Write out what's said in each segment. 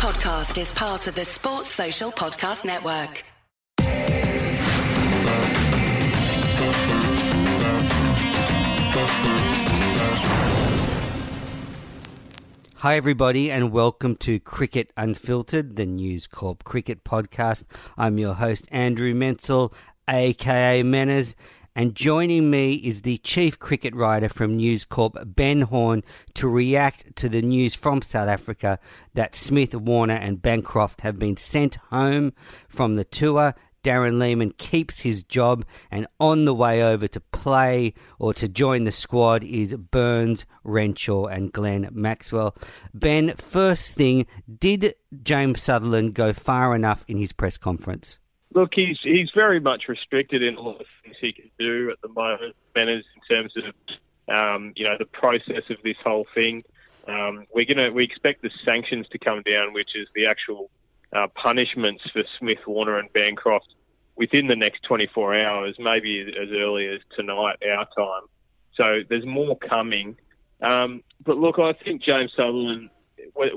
podcast is part of the Sports Social Podcast Network. Hi, everybody, and welcome to Cricket Unfiltered, the News Corp cricket podcast. I'm your host, Andrew Menczel, aka Menners, and joining me is the chief cricket writer from News Corp, Ben Horne, to react to the news from South Africa that Smith, Warner, and Bancroft have been sent home from the tour. Darren Lehmann keeps his job, and on the way over to play or to join the squad is Burns, Renshaw, and Glenn Maxwell. Ben, first thing, did James Sutherland go far enough in his press conference? Look, he's he's very much restricted in all the things he can do at the moment, Menners, in terms of um, you know the process of this whole thing. Um, we're gonna we expect the sanctions to come down, which is the actual uh, punishments for Smith, Warner, and Bancroft within the next 24 hours, maybe as early as tonight, our time. So there's more coming. Um, but look, I think James Sutherland,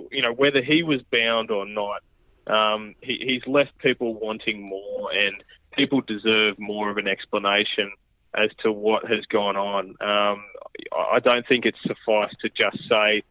you know, whether he was bound or not, um, he, he's left people wanting more, and people deserve more of an explanation as to what has gone on. Um, I don't think it's suffice to just say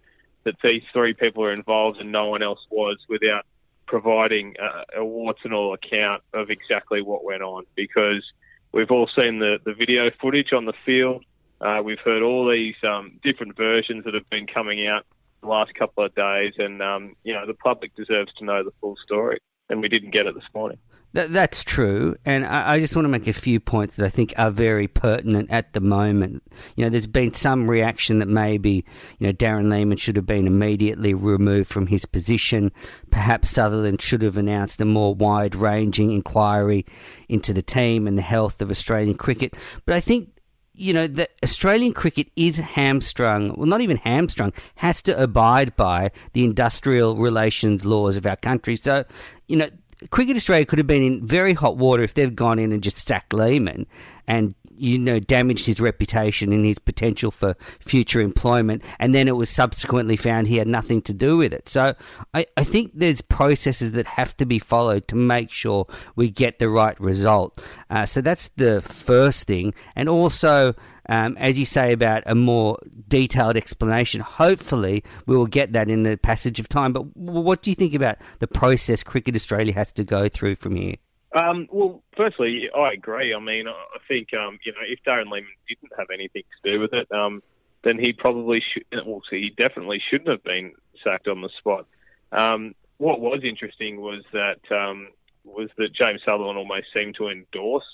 that these three people are involved and no one else was without providing a, a warts and all account of exactly what went on because we've all seen the, the video footage on the field. Uh, we've heard all these um, different versions that have been coming out the last couple of days, and um, you know the public deserves to know the full story, and we didn't get it this morning. That, that's true, and I, I, just want to make a few points that I think are very pertinent at the moment. You know, there's been some reaction that maybe you know Darren Lehmann should have been immediately removed from his position. Perhaps Sutherland should have announced a more wide-ranging inquiry into the team and the health of Australian cricket. But I think you know, the Australian cricket is hamstrung, well, not even hamstrung, has to abide by the industrial relations laws of our country. So, you know, Cricket Australia could have been in very hot water if they've gone in and just sacked Lehmann and you know damaged his reputation and his potential for future employment and then it was subsequently found he had nothing to do with it. So I, I think there's processes that have to be followed to make sure we get the right result. Uh, so that's the first thing. And also um, as you say about a more detailed explanation. Hopefully, we will get that in the passage of time. But what do you think about the process Cricket Australia has to go through from here? Um, well, firstly, I agree. I mean, I think um, you know if Darren Lehmann didn't have anything to do with it, um, then he probably should. Well, he definitely shouldn't have been sacked on the spot. Um, what was interesting was that um, was that James Sutherland almost seemed to endorse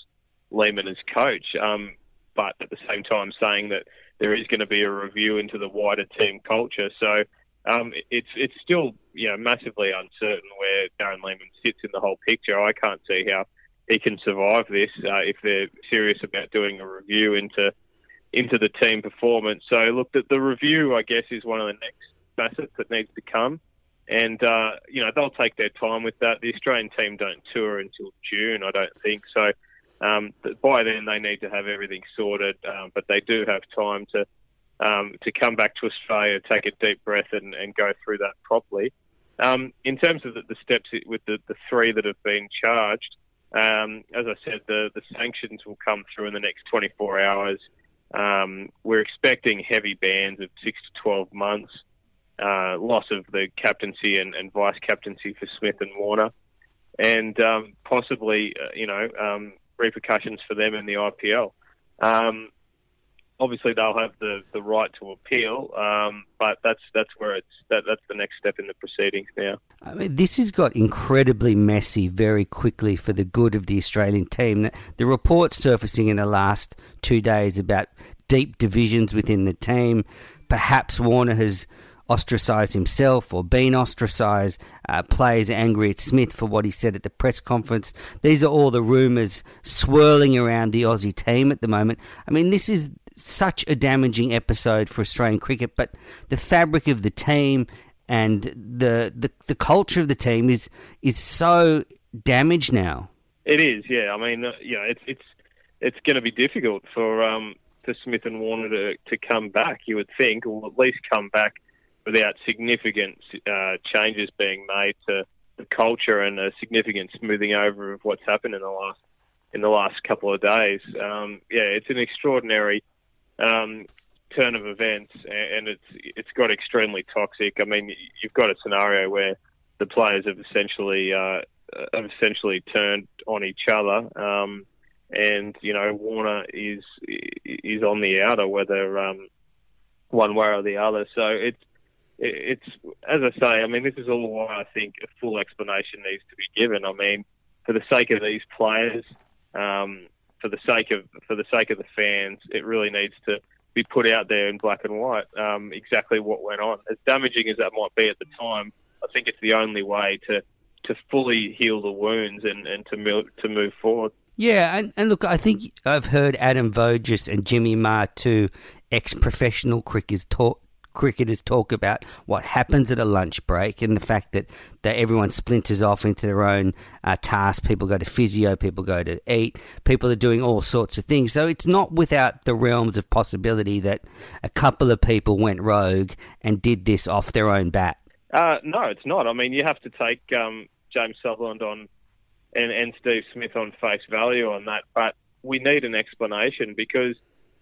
Lehmann as coach. Um, but at the same time saying that there is going to be a review into the wider team culture. So um, it's it's still you know massively uncertain where Darren Lehmann sits in the whole picture. I can't see how he can survive this uh, if they're serious about doing a review into into the team performance. So look, the, the review I guess is one of the next facets that needs to come. And uh, you know they'll take their time with that. The Australian team don't tour until June, I don't think. So um, by then, they need to have everything sorted, um, but they do have time to um, to come back to Australia, take a deep breath, and, and go through that properly. Um, in terms of the, the, steps with the, the three that have been charged, um, as I said, the, the sanctions will come through in the next 24 hours. Um, we're expecting heavy bans of six to 12 months, uh, loss of the captaincy and, and vice captaincy for Smith and Warner, and possibly, uh, you know, repercussions for them in the IPL. Um, obviously, they'll have the, the right to appeal, um, but that's that's where it's that, that's the next step in the proceedings now. I mean, this has got incredibly messy very quickly for the good of the Australian team. The, the reports surfacing in the last two days about deep divisions within the team. Perhaps Warner has ostracised himself or been ostracised, uh, players angry at Smith for what he said at the press conference. These are all the rumours swirling around the Aussie team at the moment. I mean, this is such a damaging episode for Australian cricket, but the fabric of the team and the the, the culture of the team is is so damaged now. It is, yeah. I mean, uh, you know, it's it's it's going to be difficult for um, for Smith and Warner to, to come back. You would think, or at least come back without significant uh, changes being made to the culture and a significant smoothing over of what's happened in the last in the last couple of days. Um, yeah, it's an extraordinary um, turn of events, and it's it's got extremely toxic. I mean, you've got a scenario where the players have essentially uh, have essentially turned on each other, um, and you know Warner is is on the outer, whether um, one way or the other. So it's it's as I say. I mean, this is all why I think a full explanation needs to be given. I mean, for the sake of these players, um, for the sake of for the sake of the fans, it really needs to be put out there in black and white um, exactly what went on. As damaging as that might be at the time, I think it's the only way to to fully heal the wounds and, and to move, to move forward. Yeah, and, and look, I think I've heard Adam Voges and Jimmy Maher, two ex-professional cricketers, talk cricketers talk about what happens at a lunch break and the fact that, that everyone splinters off into their own uh, tasks. People go to physio, people go to eat, people are doing all sorts of things. So it's not without the realms of possibility that a couple of people went rogue and did this off their own bat. Uh, no, it's not. I mean, you have to take um, James Sutherland on and, and Steve Smith on face value on that, but we need an explanation because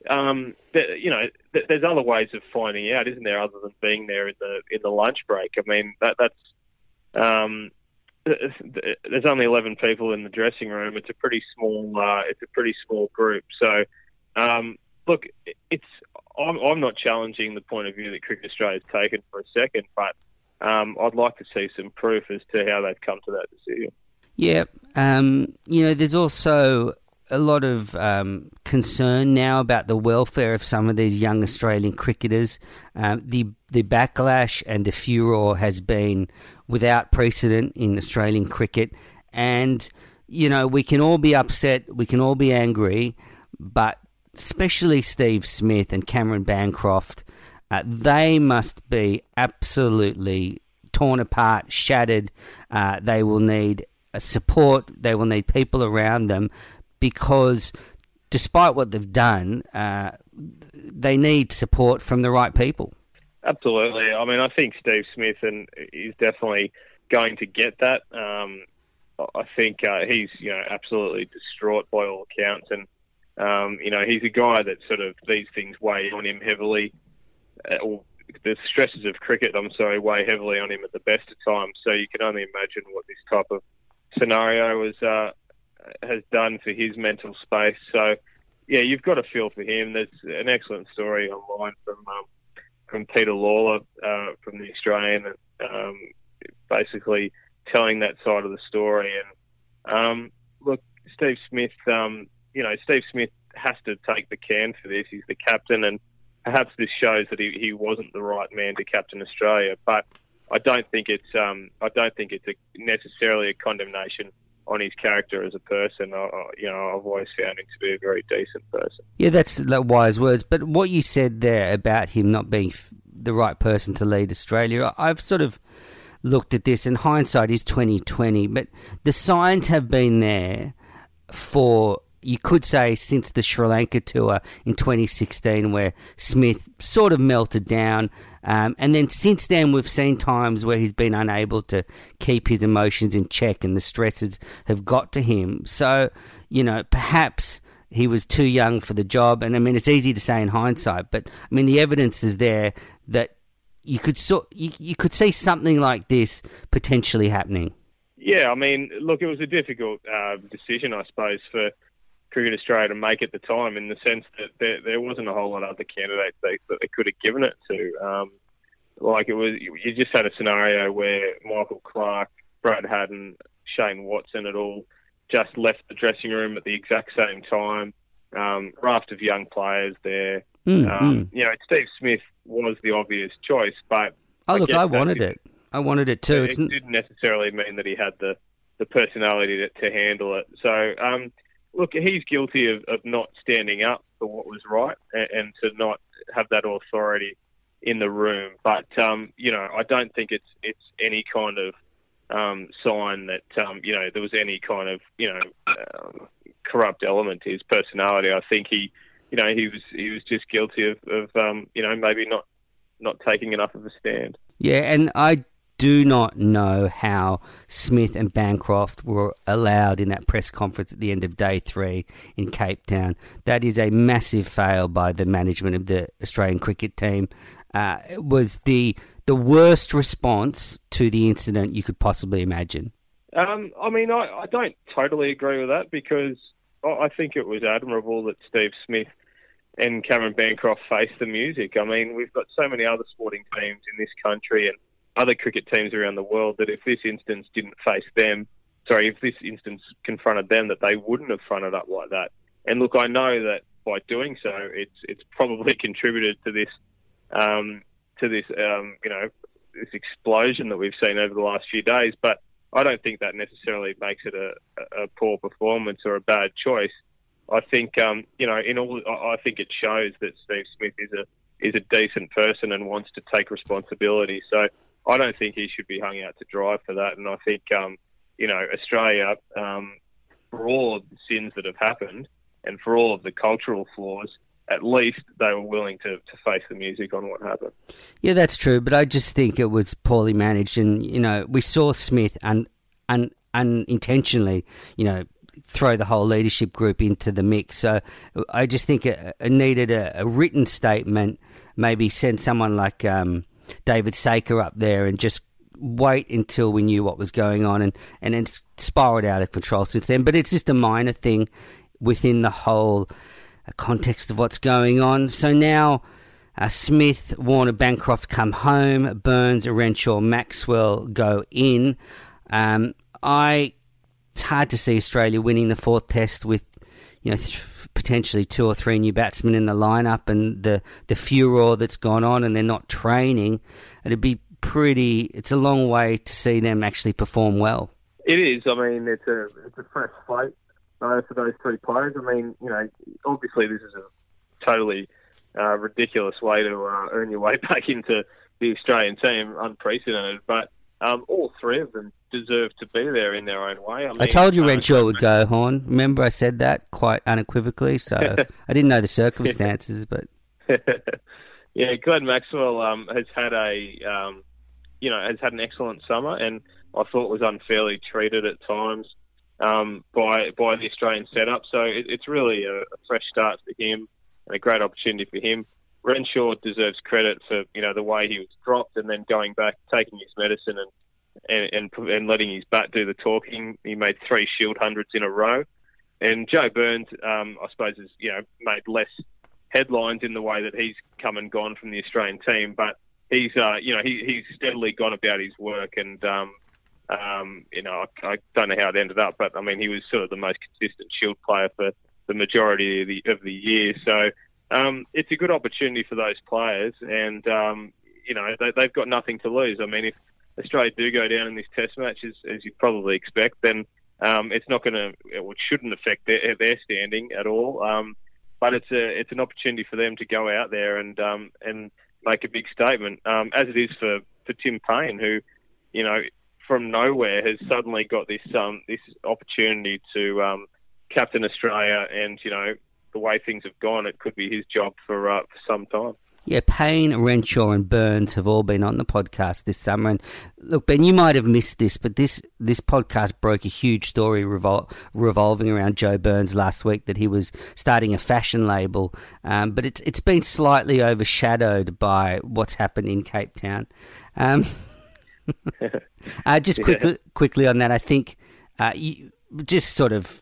um, you know, there's other ways of finding out, isn't there, other than being there in the in the lunch break? I mean, that that's um, there's only 11 people in the dressing room. It's a pretty small uh, it's a pretty small group. So, um, look, it's I'm, I'm not challenging the point of view that Cricket Australia has taken for a second, but um, I'd like to see some proof as to how they've come to that decision. Yeah, um, you know, there's also a lot of um, concern now about the welfare of some of these young Australian cricketers. Um, the the backlash and the furor has been without precedent in Australian cricket, and you know we can all be upset, we can all be angry, but especially Steve Smith and Cameron Bancroft, uh, they must be absolutely torn apart, shattered. Uh, they will need support. They will need people around them because despite what they've done, uh, they need support from the right people. Absolutely. I mean, I think Steve Smith and is definitely going to get that. Um, I think uh, he's you know absolutely distraught by all accounts, and um, you know he's a guy that sort of these things weigh on him heavily. Uh, or the stresses of cricket, I'm sorry, weigh heavily on him at the best of times. So you can only imagine what this type of scenario was uh, has done for his mental space. So, yeah, you've got a feel for him. There's an excellent story online from um, from Peter Lalor uh, from the Australian, um, basically telling that side of the story. And um, look, Steve Smith, um, you know, Steve Smith has to take the can for this. He's the captain, and perhaps this shows that he, he wasn't the right man to captain Australia. But I don't think it's um, I don't think it's a, necessarily a condemnation on his character as a person. I, you know, I've always found him to be a very decent person. Yeah, that's wise words. But what you said there about him not being the right person to lead Australia, I've sort of looked at this, and hindsight is twenty twenty. But the signs have been there for you could say since the Sri Lanka tour in 2016, where Smith sort of melted down. Um, and then since then, we've seen times where he's been unable to keep his emotions in check and the stresses have got to him. So, you know, perhaps he was too young for the job. And I mean, it's easy to say in hindsight, but I mean, the evidence is there that you could so, you, you could see something like this potentially happening. Yeah, I mean, look, it was a difficult uh, decision, I suppose, for Cricket Australia to make at the time, in the sense that there, there wasn't a whole lot of other candidates they, that they could have given it to. Um, like it was, you just had a scenario where Michael Clarke, Brad Haddin, Shane Watson had all just left the dressing room at the exact same time. Um, raft of young players there. Mm, um, mm. You know, Steve Smith was the obvious choice, but oh I look, I wanted it. I wanted it too. It, it didn't necessarily mean that he had the the personality to, to handle it. So um, look, he's guilty of, of not standing up for what was right and, and to not have that authority in the room. But um, you know, I don't think it's it's any kind of um, sign that um, you know there was any kind of you know um, corrupt element to his personality. I think he, you know, he was he was just guilty of, of um, you know maybe not not taking enough of a stand. Yeah, and I do not know how Smith and Bancroft were allowed in that press conference at the end of day three in Cape Town. That is a massive fail by the management of the Australian cricket team. Uh, it was the the worst response to the incident you could possibly imagine. Um, I mean, I, I don't totally agree with that because I think it was admirable that Steve Smith and Cameron Bancroft faced the music. I mean, we've got so many other sporting teams in this country and other cricket teams around the world that if this instance didn't face them, sorry, if this instance confronted them, that they wouldn't have fronted up like that. And look, I know that by doing so, it's it's probably contributed to this um, to this um, you know this explosion that we've seen over the last few days. But I don't think that necessarily makes it a, a poor performance or a bad choice. I think um, you know in all I think it shows that Steve Smith is a is a decent person and wants to take responsibility. So I don't think he should be hung out to dry for that. And I think, um, you know, Australia, um, for all of the sins that have happened and for all of the cultural flaws, at least they were willing to, to face the music on what happened. Yeah, that's true. But I just think it was poorly managed. And, you know, we saw Smith un, un, unintentionally, you know, throw the whole leadership group into the mix. So I just think it, it needed a, a, written statement, maybe send someone like. Um, David Saker up there and just wait until we knew what was going on and, and then spiraled out of control since then. But it's just a minor thing within the whole uh, context of what's going on. So now uh, Smith, Warner, Bancroft come home, Burns, Renshaw, Maxwell go in. Um, I it's hard to see Australia winning the fourth test with you know potentially two or three new batsmen in the lineup and the the furor that's gone on and they're not training, it'd be pretty. It's a long way to see them actually perform well. It is. I mean, it's a it's a fresh slate uh, for those three players. I mean, you know, obviously this is a totally uh, ridiculous way to uh, earn your way back into the Australian team, unprecedented. But um, all three of them deserve to be there in their own way. I, mean, I told you Renshaw would go, Horne. Remember, I said that quite unequivocally. So I didn't know the circumstances, but yeah, Glenn Maxwell um, has had a um, you know has had an excellent summer, and I thought was unfairly treated at times um, by by the Australian setup. So it, it's really a, a fresh start for him and a great opportunity for him. Renshaw deserves credit for you know the way he was dropped and then going back, taking his medicine and and, and, and letting his bat do the talking. He made three Shield hundreds in a row, and Joe Burns, um, I suppose, has you know made less headlines in the way that he's come and gone from the Australian team, but he's uh, you know he, he's steadily gone about his work, and um, um, you know I, I don't know how it ended up, but I mean he was sort of the most consistent Shield player for the majority of the of the year, so. Um, it's a good opportunity for those players, and um, you know they, they've got nothing to lose. I mean, if Australia do go down in this Test match, as, as you probably expect, then um, it's not going to, or it shouldn't affect their, their standing at all. Um, but it's a, it's an opportunity for them to go out there and um, and make a big statement, um, as it is for, for Tim Paine, who, you know, from nowhere has suddenly got this um, this opportunity to um, captain Australia, and you know the way things have gone, it could be his job for uh, for some time. Yeah, Paine, Renshaw, and Burns have all been on the podcast this summer. And look, Ben, you might have missed this, but this this podcast broke a huge story revol- revolving around Joe Burns last week that he was starting a fashion label. Um, but it's it's been slightly overshadowed by what's happened in Cape Town. Um, uh, just quickly, yeah. quickly on that, I think uh, you, just sort of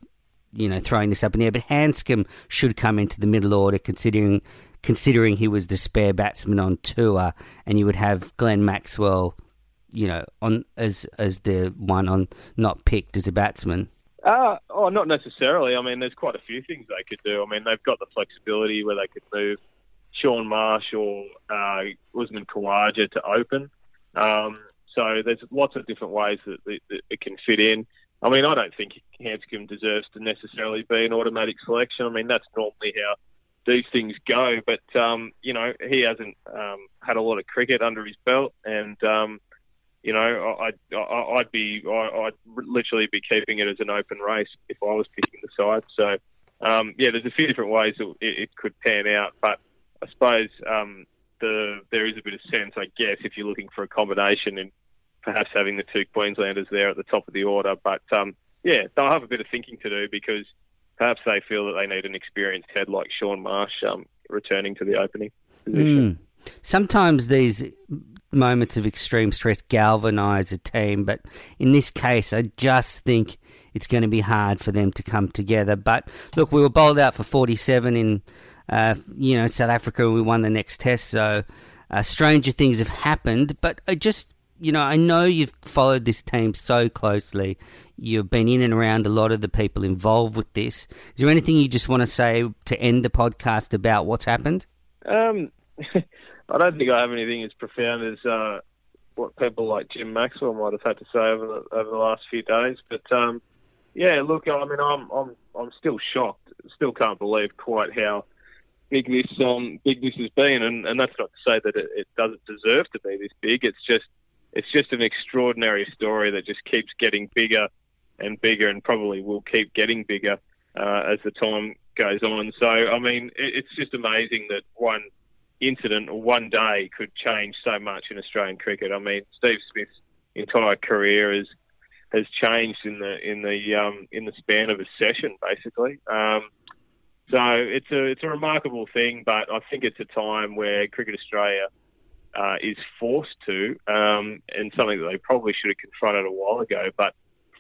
you know throwing this up in the air, but Handscomb should come into the middle order considering considering he was the spare batsman on tour, and you would have Glenn Maxwell, you know, on as as the one on not picked as a batsman. Uh, oh, not necessarily. I mean, there's quite a few things they could do. I mean, they've got the flexibility where they could move Shaun Marsh or uh, Usman Khawaja to open. Um, so there's lots of different ways that, that, that, it can fit in. I mean, I don't think Handscomb deserves to necessarily be an automatic selection. I mean, that's normally how these things go. But um, you know, he hasn't um, had a lot of cricket under his belt, and um, you know, I'd, I'd be, I'd literally be keeping it as an open race if I was picking the side. So, um, yeah, there's a few different ways it, it could pan out, but I suppose, um, the there is a bit of sense, I guess, if you're looking for a combination and perhaps having the two Queenslanders there at the top of the order. But um, yeah, they'll have a bit of thinking to do because perhaps they feel that they need an experienced head like Shaun Marsh um, returning to the opening position. Mm. Sometimes these moments of extreme stress galvanise a team, but in this case, I just think it's going to be hard for them to come together. But look, we were bowled out for 47 in, uh, you know, South Africa, we won the next test. So uh, stranger things have happened. But I just, you know, I know you've followed this team so closely. You've been in and around a lot of the people involved with this. Is there anything you just want to say to end the podcast about what's happened? Um, I don't think I have anything as profound as uh, what people like Jim Maxwell might have had to say over the, over the last few days. But um, yeah, look, I mean, I'm I'm I'm still shocked. Still can't believe quite how big this um big this has been, and, and that's not to say that it, it doesn't deserve to be this big. It's just it's just an extraordinary story that just keeps getting bigger and bigger, and probably will keep getting bigger uh, as the time goes on. So, I mean, it, it's just amazing that one incident or one day could change so much in Australian cricket. I mean, Steve Smith's entire career has has changed in the in the um, in the span of a session, basically. Um, so it's a it's a remarkable thing, but I think it's a time where Cricket Australia uh, is forced to, um, and something that they probably should have confronted a while ago, but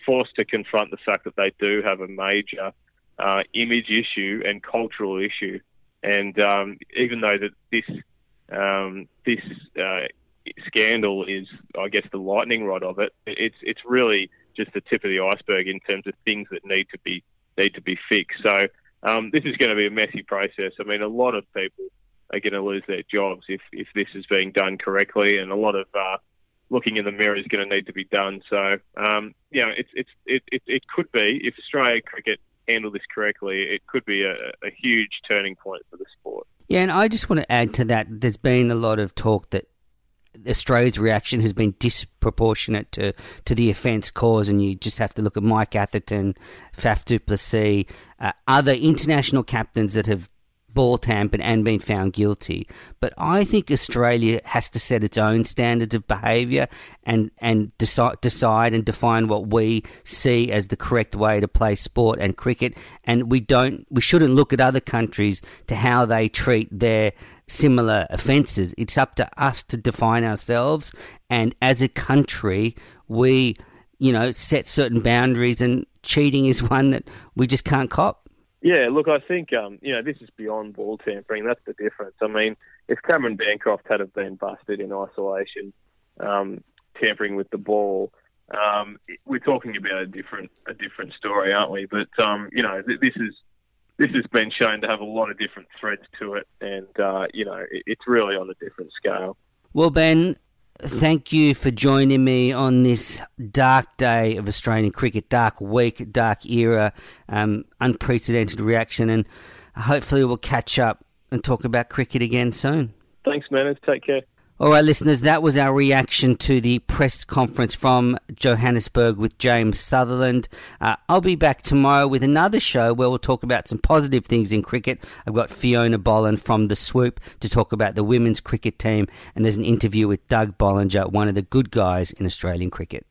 forced to confront the fact that they do have a major uh, image issue and cultural issue. And um, even though that this um, this uh, scandal is, I guess, the lightning rod of it, it's it's really just the tip of the iceberg in terms of things that need to be need to be fixed. So um, this is going to be a messy process. I mean, a lot of people are going to lose their jobs if if this is being done correctly, and a lot of uh, looking in the mirror is going to need to be done. So, um, you know, it's it's it, it, it could be if Australia cricket handle this correctly, it could be a, a huge turning point for the sport. Yeah, and I just want to add to that. There's been a lot of talk that Australia's reaction has been disproportionate to, to the offence caused, and you just have to look at Mike Atherton, Faf du Plessis, uh, other international captains that have ball tampered and been found guilty. But I think Australia has to set its own standards of behaviour and and decide decide and define what we see as the correct way to play sport and cricket. And we don't we shouldn't look at other countries to how they treat their similar offences. It's up to us to define ourselves, and as a country, we you know set certain boundaries and cheating is one that we just can't cop. Yeah, look, I think um, you know this is beyond ball tampering. That's the difference. I mean, if Cameron Bancroft had have been busted in isolation, um, tampering with the ball, um, we're talking about a different a different story, aren't we? But um, you know, th- this is this has been shown to have a lot of different threads to it, and uh, you know, it, it's really on a different scale. Well, Ben, thank you for joining me on this dark day of Australian cricket, dark week, dark era, um, unprecedented reaction, and hopefully we'll catch up and talk about cricket again soon. Thanks, man. Take care. All right, listeners, that was our reaction to the press conference from Johannesburg with James Sutherland. Uh, I'll be back tomorrow with another show where we'll talk about some positive things in cricket. I've got Fiona Boland from The Swoop to talk about the women's cricket team, and there's an interview with Doug Bollinger, one of the good guys in Australian cricket.